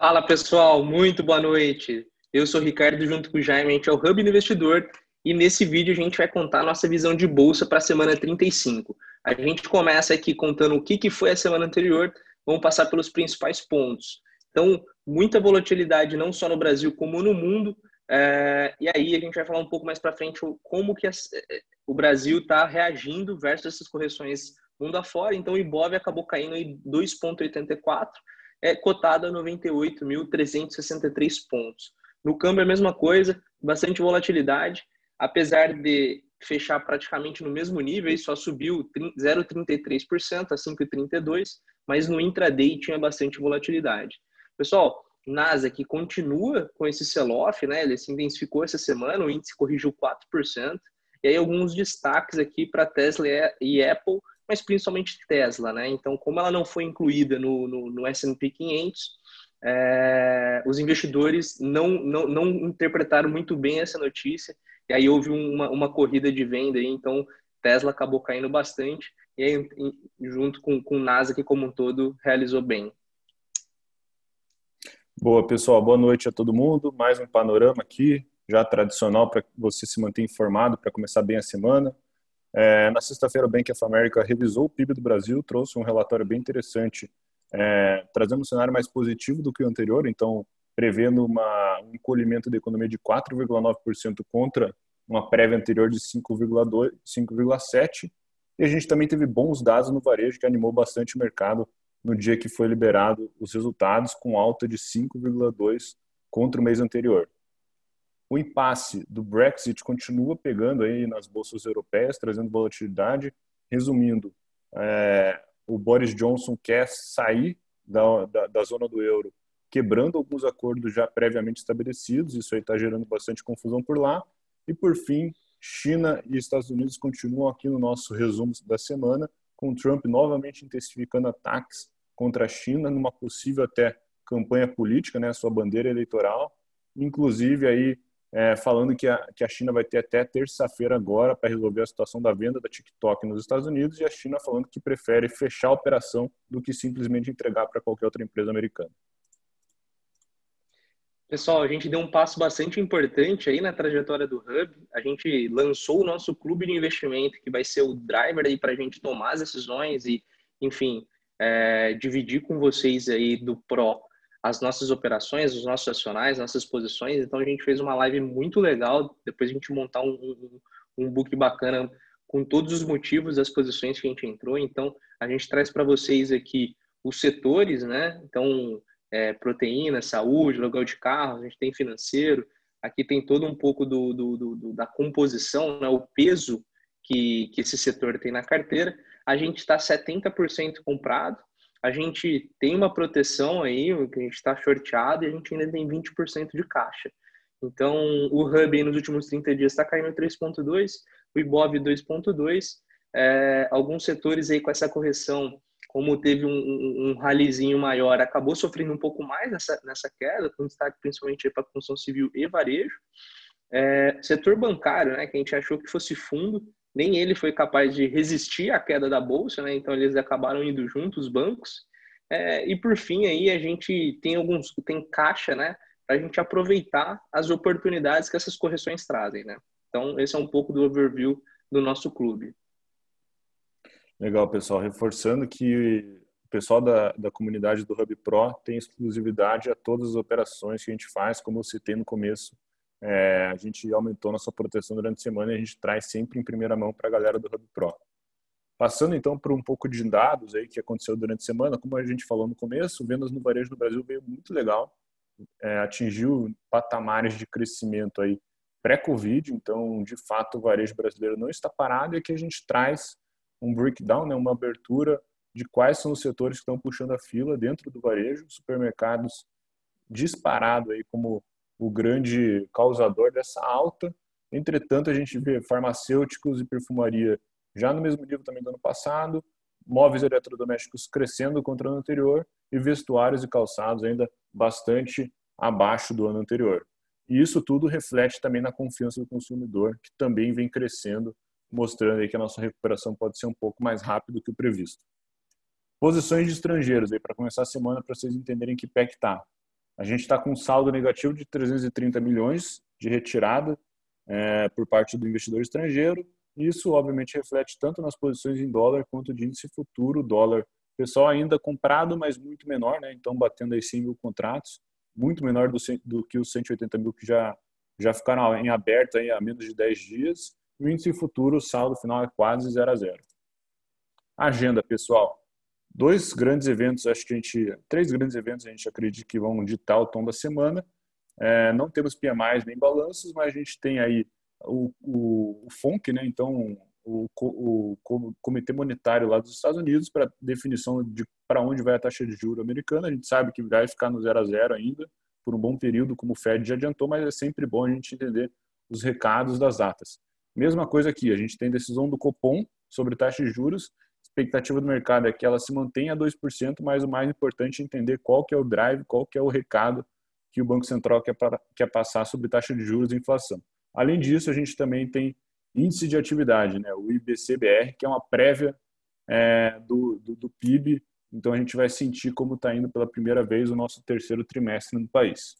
Fala pessoal, muito boa noite. Eu sou Ricardo, junto com o Jaime, a gente é o Hub do Investidor e nesse vídeo a gente vai contar a nossa visão de bolsa para a semana 35. A gente começa aqui contando o que, que foi a semana anterior, vamos passar pelos principais pontos. Então, muita volatilidade não só no Brasil como no mundo, é, e aí a gente vai falar um pouco mais para frente como que é, o Brasil está reagindo versus essas correções mundo afora. Então, o Ibov acabou caindo em 2,84, é cotada a 98.363 pontos. No câmbio, a mesma coisa, bastante volatilidade, apesar de fechar praticamente no mesmo nível, só subiu 0,33% a 5,32%, mas no intraday tinha bastante volatilidade. Pessoal, NASA que continua com esse sell-off, né? Ele se intensificou essa semana, o índice corrigiu 4%. E aí alguns destaques aqui para Tesla e Apple, mas principalmente Tesla, né? Então, como ela não foi incluída no, no, no S&P 500, é, os investidores não, não, não interpretaram muito bem essa notícia, e aí houve uma, uma corrida de venda, então Tesla acabou caindo bastante, e aí, junto com, com o Nasdaq como um todo, realizou bem. Boa, pessoal, boa noite a todo mundo. Mais um panorama aqui, já tradicional para você se manter informado para começar bem a semana. É, na sexta-feira, o Bank of America revisou o PIB do Brasil, trouxe um relatório bem interessante, é, trazendo um cenário mais positivo do que o anterior, então prevendo uma, um encolhimento da economia de 4,9% contra uma prévia anterior de 5,7%. E a gente também teve bons dados no varejo, que animou bastante o mercado no dia que foi liberado os resultados, com alta de 5,2% contra o mês anterior. O impasse do Brexit continua pegando aí nas bolsas europeias, trazendo volatilidade. Resumindo, é, o Boris Johnson quer sair da, da, da, zona do euro, quebrando alguns acordos já previamente estabelecidos. Isso aí está gerando bastante confusão por lá. E por fim, China e Estados Unidos continuam aqui no nosso resumo da semana, com Trump novamente intensificando ataques contra a China numa possível até campanha política, né, sua bandeira eleitoral, inclusive aí é, falando que a, que a China vai ter até terça-feira agora para resolver a situação da venda da TikTok nos Estados Unidos e a China falando que prefere fechar a operação do que simplesmente entregar para qualquer outra empresa americana. Pessoal, a gente deu um passo bastante importante aí na trajetória do Hub. A gente lançou o nosso clube de investimento, que vai ser o driver aí para a gente tomar as decisões e, enfim, é, dividir com vocês aí do Pro as nossas operações, os nossos acionais, nossas posições. Então a gente fez uma live muito legal. Depois a gente montar um, um, um book bacana com todos os motivos das posições que a gente entrou. Então a gente traz para vocês aqui os setores, né? Então é, proteína, saúde, aluguel de carro, a gente tem financeiro. Aqui tem todo um pouco do, do, do da composição, né? o peso que, que esse setor tem na carteira. A gente está 70% comprado, a gente tem uma proteção aí, que a gente está shorteado, e a gente ainda tem 20% de caixa. Então, o Hub nos últimos 30 dias está caindo 3,2, o Ibov 2,2. É, alguns setores aí com essa correção, como teve um, um, ralizinho maior, acabou sofrendo um pouco mais nessa, nessa queda, com destaque principalmente para construção civil e varejo. É, setor bancário, né, que a gente achou que fosse fundo, nem ele foi capaz de resistir à queda da bolsa, né? Então eles acabaram indo juntos, os bancos. É, e por fim aí a gente tem alguns tem caixa, né? Para a gente aproveitar as oportunidades que essas correções trazem, né? Então esse é um pouco do overview do nosso clube. Legal, pessoal. Reforçando que o pessoal da, da comunidade do Hub Pro tem exclusividade a todas as operações que a gente faz, como eu citei no começo é, a gente aumentou nossa proteção durante a semana e a gente traz sempre em primeira mão para a galera do Hub Pro. Passando então por um pouco de dados aí que aconteceu durante a semana, como a gente falou no começo, vendas no varejo no Brasil veio muito legal, é, atingiu patamares de crescimento aí pré-Covid, então de fato o varejo brasileiro não está parado e aqui a gente traz um breakdown, né, uma abertura de quais são os setores que estão puxando a fila dentro do varejo, supermercados disparado aí como o grande causador dessa alta. Entretanto, a gente vê farmacêuticos e perfumaria já no mesmo nível também do ano passado, móveis eletrodomésticos crescendo contra o ano anterior e vestuários e calçados ainda bastante abaixo do ano anterior. E isso tudo reflete também na confiança do consumidor, que também vem crescendo, mostrando aí que a nossa recuperação pode ser um pouco mais rápida do que o previsto. Posições de estrangeiros aí para começar a semana para vocês entenderem que pé que tá. A gente está com um saldo negativo de 330 milhões de retirada é, por parte do investidor estrangeiro. Isso, obviamente, reflete tanto nas posições em dólar quanto de índice futuro. Dólar, pessoal ainda comprado, mas muito menor, né? então batendo aí 100 mil contratos, muito menor do, do que os 180 mil que já, já ficaram em aberto aí há menos de 10 dias. O índice futuro, o saldo final é quase 0 a 0. Agenda, pessoal. Dois grandes eventos, acho que a gente, três grandes eventos a gente acredita que vão ditar o tom da semana. É, não temos PMIs nem balanços, mas a gente tem aí o, o, o FONC, né? então o, o, o, Comitê Monetário lá dos Estados Unidos para definição de para onde vai a taxa de juro americana. A gente sabe que vai ficar no zero a zero ainda por um bom período, como o Fed já adiantou, mas é sempre bom a gente entender os recados das atas. Mesma coisa aqui, a gente tem decisão do Copom sobre taxa de juros expectativa do mercado é que ela se mantenha a 2%, mas o mais importante é entender qual que é o drive, qual que é o recado que o Banco Central quer, quer passar sobre taxa de juros e inflação. Além disso, a gente também tem índice de atividade, né, o IBCBR, que é uma prévia é, do, do, do, PIB, então a gente vai sentir como está indo pela primeira vez o nosso terceiro trimestre no país.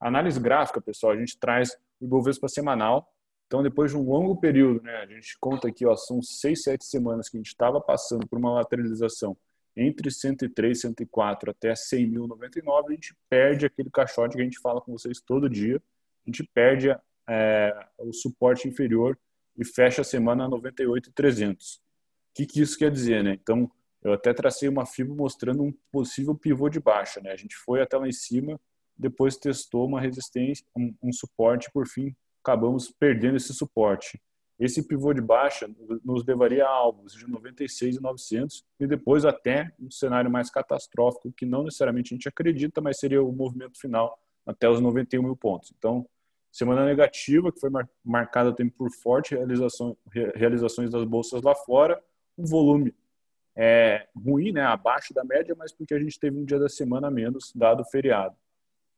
Análise gráfica, pessoal, a gente traz o Ibovespa semanal, então, depois de um longo período, né, a gente conta aqui, ó, são seis, sete semanas que a gente estava passando por uma lateralização entre 103 e 104 até 100.099, a gente perde aquele caixote que a gente fala com vocês todo dia, a gente perde é, o suporte inferior e fecha a semana a 98,300. O que, que isso quer dizer, né? Então, eu até tracei uma fibra mostrando um possível pivô de baixa, né? A gente foi até lá em cima, depois testou uma resistência, um, um suporte, por fim acabamos perdendo esse suporte. Esse pivô de baixa nos levaria a alvos de 96 e 900 e depois até um cenário mais catastrófico que não necessariamente a gente acredita, mas seria o movimento final até os 91 mil pontos. Então, semana negativa que foi marcada também por forte realização, realizações das bolsas lá fora, um volume é, ruim, né, abaixo da média, mas porque a gente teve um dia da semana menos dado o feriado.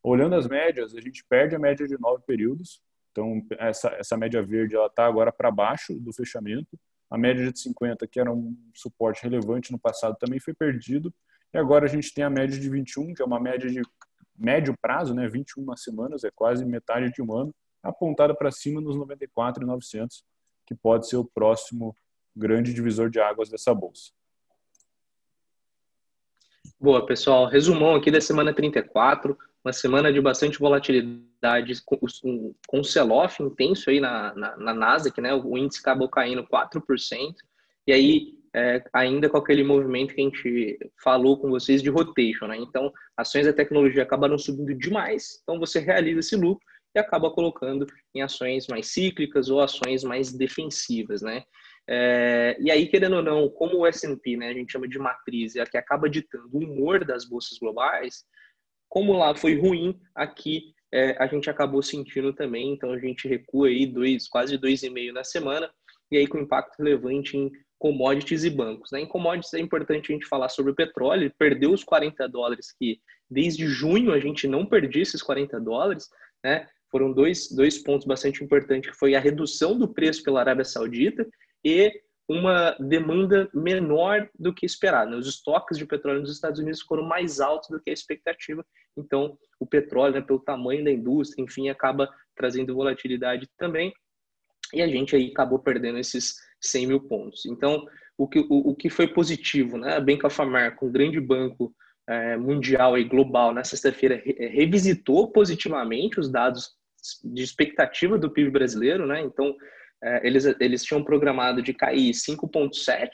Olhando as médias, a gente perde a média de nove períodos, então, essa, essa média verde está agora para baixo do fechamento. A média de 50, que era um suporte relevante no passado, também foi perdido. E agora a gente tem a média de 21, que é uma média de médio prazo, né, 21 semanas, é quase metade de um ano, apontada para cima nos 94,900, que pode ser o próximo grande divisor de águas dessa bolsa. Boa, pessoal. Resumão aqui da semana 34 uma semana de bastante volatilidade com, com um sell-off intenso aí na, na, na, Nasdaq, né? O índice acabou caindo 4%. E aí, é, ainda com aquele movimento que a gente falou com vocês de rotation, né? Então, ações da tecnologia acabaram subindo demais. Então, você realiza esse lucro e acaba colocando em ações mais cíclicas ou ações mais defensivas, né? É, e aí, querendo ou não, como o S&P, né, a gente chama de matriz, é a que acaba ditando o humor das bolsas globais, como lá foi ruim, aqui é, a gente acabou sentindo também, então a gente recua aí dois, quase 2,5 na semana, e aí com impacto relevante em commodities e bancos. Né? Em commodities é importante a gente falar sobre o petróleo, ele perdeu os 40 dólares que desde junho a gente não perdia esses 40 dólares, né? Foram dois, dois pontos bastante importantes, que foi a redução do preço pela Arábia Saudita e uma demanda menor do que esperado. Né? Os estoques de petróleo nos Estados Unidos foram mais altos do que a expectativa. Então, o petróleo, né, pelo tamanho da indústria, enfim, acaba trazendo volatilidade também. E a gente aí acabou perdendo esses 100 mil pontos. Então, o que, o, o que foi positivo, né? A Bank of America, um grande banco é, mundial e global, na sexta-feira re, revisitou positivamente os dados de expectativa do PIB brasileiro, né? Então, é, eles, eles tinham programado de cair 5,7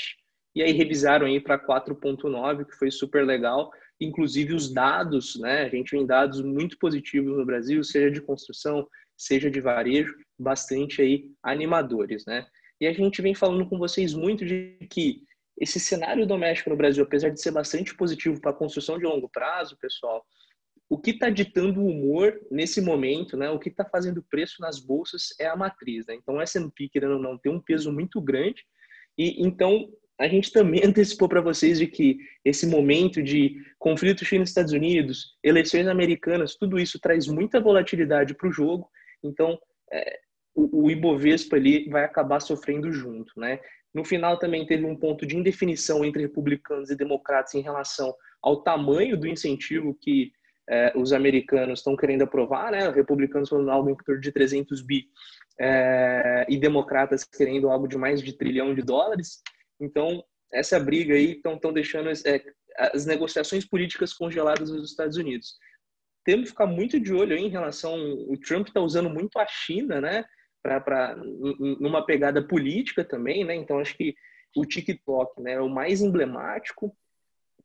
e aí revisaram aí para 4,9, que foi super legal. Inclusive os dados, né? A gente tem dados muito positivos no Brasil, seja de construção, seja de varejo, bastante aí animadores, né? E a gente vem falando com vocês muito de que esse cenário doméstico no Brasil, apesar de ser bastante positivo para a construção de longo prazo, pessoal, o que está ditando o humor nesse momento, né? O que está fazendo preço nas bolsas é a matriz, né? Então, S&P, querendo ou não, tem um peso muito grande e então a gente também antecipou para vocês de que esse momento de conflito China-Estados Unidos, eleições americanas, tudo isso traz muita volatilidade para o jogo. Então, é, o, o Ibovespa ali vai acabar sofrendo junto, né? No final também teve um ponto de indefinição entre republicanos e democratas em relação ao tamanho do incentivo que é, os americanos estão querendo aprovar, né? Republicanos falando algo em torno de 300 bi é, e democratas querendo algo de mais de trilhão de dólares. Então, essa briga aí estão deixando é, as negociações políticas congeladas nos Estados Unidos. Temos que ficar muito de olho aí em relação. O Trump está usando muito a China, né? Para numa pegada política também, né? Então, acho que o TikTok né, é o mais emblemático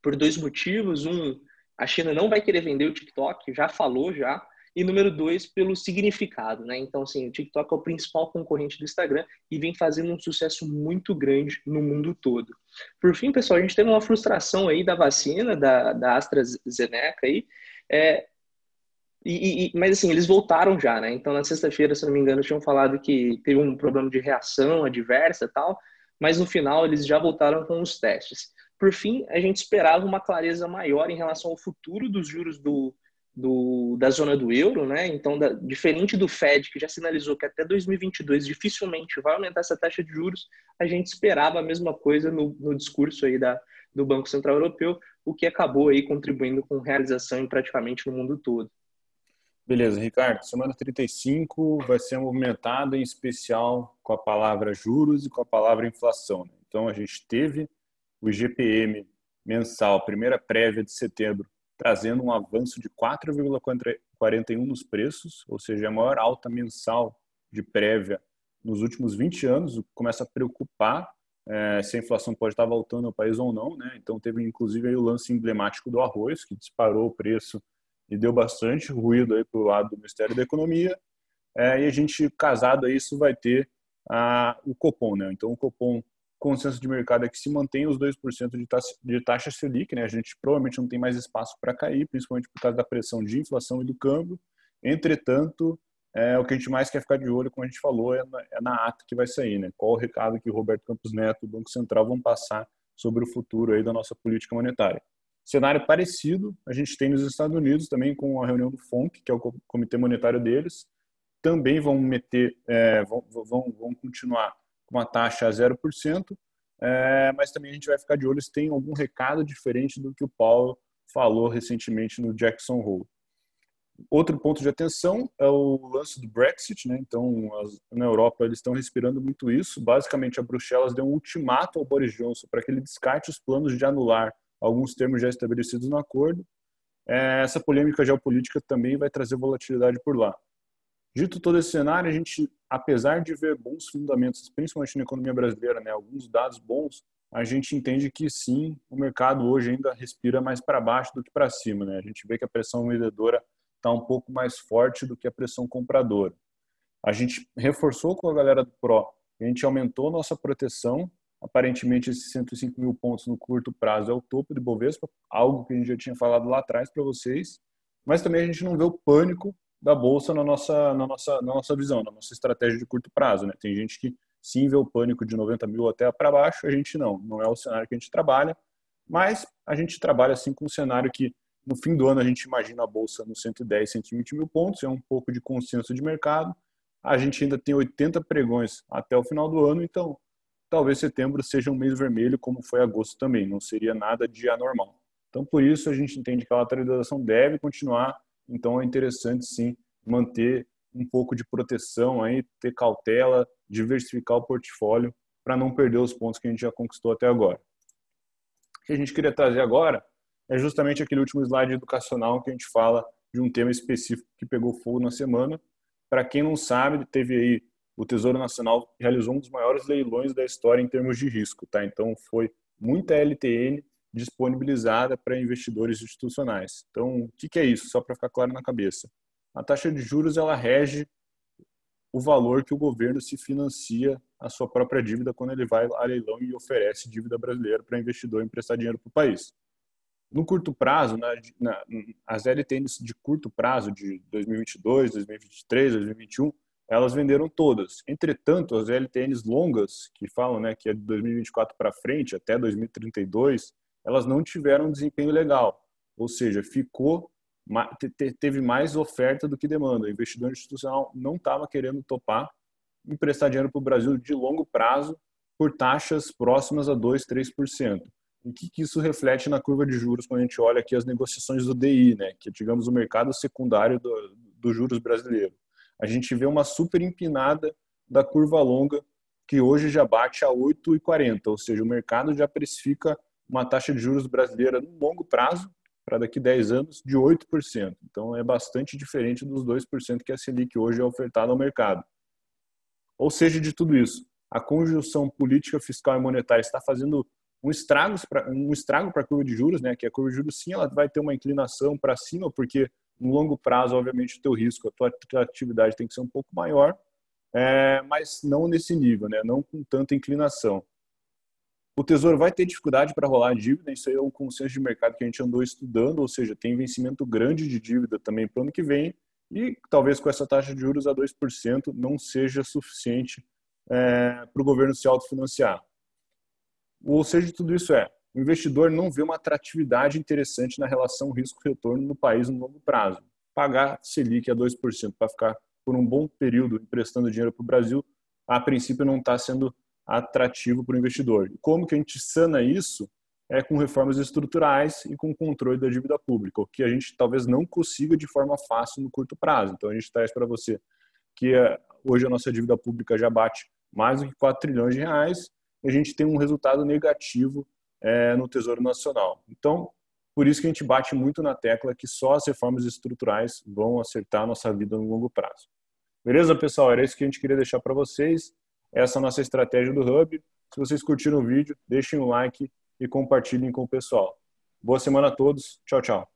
por dois motivos. Um, a China não vai querer vender o TikTok, já falou já. E número dois, pelo significado, né? Então, assim, o TikTok é o principal concorrente do Instagram e vem fazendo um sucesso muito grande no mundo todo. Por fim, pessoal, a gente teve uma frustração aí da vacina, da, da AstraZeneca aí, é, e, e, mas assim, eles voltaram já, né? Então, na sexta-feira, se não me engano, tinham falado que teve um problema de reação adversa e tal, mas no final eles já voltaram com os testes. Por fim, a gente esperava uma clareza maior em relação ao futuro dos juros do, do, da zona do euro, né? Então, da, diferente do Fed, que já sinalizou que até 2022 dificilmente vai aumentar essa taxa de juros, a gente esperava a mesma coisa no, no discurso aí da, do Banco Central Europeu, o que acabou aí contribuindo com realização em praticamente no mundo todo. Beleza, Ricardo. Semana 35 vai ser movimentada, em especial com a palavra juros e com a palavra inflação. Né? Então, a gente teve o IGPM mensal, primeira prévia de setembro, trazendo um avanço de 4,41 nos preços, ou seja, a maior alta mensal de prévia nos últimos 20 anos, começa a preocupar é, se a inflação pode estar voltando ao país ou não. Né? Então, teve inclusive o lance emblemático do arroz, que disparou o preço e deu bastante ruído para o lado do Ministério da Economia. É, e a gente, casado a isso, vai ter a, o Copom. Né? Então, o Copom consenso de mercado é que se mantém os 2% de taxa, de taxa Selic, né? A gente provavelmente não tem mais espaço para cair, principalmente por causa da pressão de inflação e do câmbio. Entretanto, é, o que a gente mais quer ficar de olho, como a gente falou, é na, é na ata que vai sair, né? Qual o recado que o Roberto Campos Neto e o Banco Central vão passar sobre o futuro aí da nossa política monetária. Cenário parecido a gente tem nos Estados Unidos também com a reunião do FONC, que é o comitê monetário deles, também vão meter, é, vão, vão, vão continuar com a taxa a 0%, é, mas também a gente vai ficar de olho se tem algum recado diferente do que o Paulo falou recentemente no Jackson Hole. Outro ponto de atenção é o lance do Brexit, né? Então, as, na Europa eles estão respirando muito isso. Basicamente, a Bruxelas deu um ultimato ao Boris Johnson para que ele descarte os planos de anular alguns termos já estabelecidos no acordo. É, essa polêmica geopolítica também vai trazer volatilidade por lá. Dito todo esse cenário, a gente, apesar de ver bons fundamentos, principalmente na economia brasileira, né, alguns dados bons, a gente entende que sim, o mercado hoje ainda respira mais para baixo do que para cima. Né? A gente vê que a pressão vendedora está um pouco mais forte do que a pressão compradora. A gente reforçou com a galera do PRO, a gente aumentou nossa proteção. Aparentemente, esses 105 mil pontos no curto prazo é o topo de Bovespa, algo que a gente já tinha falado lá atrás para vocês. Mas também a gente não vê o pânico da bolsa na nossa, na nossa, na nossa visão, na nossa estratégia de curto prazo. Né? Tem gente que sim vê o pânico de 90 mil até para baixo, a gente não. Não é o cenário que a gente trabalha, mas a gente trabalha assim com um cenário que no fim do ano a gente imagina a bolsa nos 110, 120 mil pontos, é um pouco de consenso de mercado. A gente ainda tem 80 pregões até o final do ano, então talvez setembro seja um mês vermelho, como foi agosto também, não seria nada de anormal. Então, por isso, a gente entende que a lateralização deve continuar então é interessante sim manter um pouco de proteção aí, ter cautela, diversificar o portfólio para não perder os pontos que a gente já conquistou até agora. O que a gente queria trazer agora é justamente aquele último slide educacional que a gente fala de um tema específico que pegou fogo na semana. Para quem não sabe, teve aí o Tesouro Nacional realizou um dos maiores leilões da história em termos de risco, tá? Então foi muita LTN disponibilizada para investidores institucionais. Então, o que, é isso? Só para ficar claro na cabeça. A taxa de juros ela rege o valor que o governo se financia a sua própria dívida quando ele vai a leilão e oferece dívida brasileira para investidor emprestar dinheiro para o país. No curto prazo, na, na, as LTNs de curto prazo de 2022, 2023, 2021, elas venderam todas. Entretanto, as LTNs longas, que falam né, que é de 2024 para frente, até 2032, elas não tiveram um desempenho legal, ou seja, ficou teve mais oferta do que demanda. O investidor institucional não estava querendo topar emprestar dinheiro para o Brasil de longo prazo por taxas próximas a 2, 3%. o que, que isso reflete na curva de juros quando a gente olha aqui as negociações do DI, né, que é, digamos, o mercado secundário dos do juros brasileiro. A gente vê uma super empinada da curva longa, que hoje já bate a 8,40, ou seja, o mercado já precifica uma taxa de juros brasileira no longo prazo, para daqui 10 anos, de 8%. Então, é bastante diferente dos 2% que a Selic hoje é ofertada ao mercado. Ou seja, de tudo isso, a conjunção política, fiscal e monetária está fazendo um estrago para um estrago para a curva de juros, né? Que a curva de juros sim, ela vai ter uma inclinação para cima, porque no longo prazo, obviamente, o teu risco, a tua atividade tem que ser um pouco maior, é, mas não nesse nível, né? Não com tanta inclinação. O Tesouro vai ter dificuldade para rolar a dívida, isso aí é um consenso de mercado que a gente andou estudando, ou seja, tem vencimento grande de dívida também para o ano que vem, e talvez com essa taxa de juros a 2% não seja suficiente é, para o governo se autofinanciar. Ou seja, tudo isso é, o investidor não vê uma atratividade interessante na relação risco-retorno no país no longo prazo. Pagar Selic a 2% para ficar por um bom período emprestando dinheiro para o Brasil, a princípio não está sendo atrativo para o investidor. Como que a gente sana isso? É com reformas estruturais e com controle da dívida pública, o que a gente talvez não consiga de forma fácil no curto prazo. Então a gente traz para você que eh, hoje a nossa dívida pública já bate mais do que 4 trilhões de reais a gente tem um resultado negativo é, no Tesouro Nacional. Então, por isso que a gente bate muito na tecla que só as reformas estruturais vão acertar a nossa vida no longo prazo. Beleza, pessoal? Era isso que a gente queria deixar para vocês. Essa é a nossa estratégia do Hub. Se vocês curtiram o vídeo, deixem um like e compartilhem com o pessoal. Boa semana a todos. Tchau, tchau.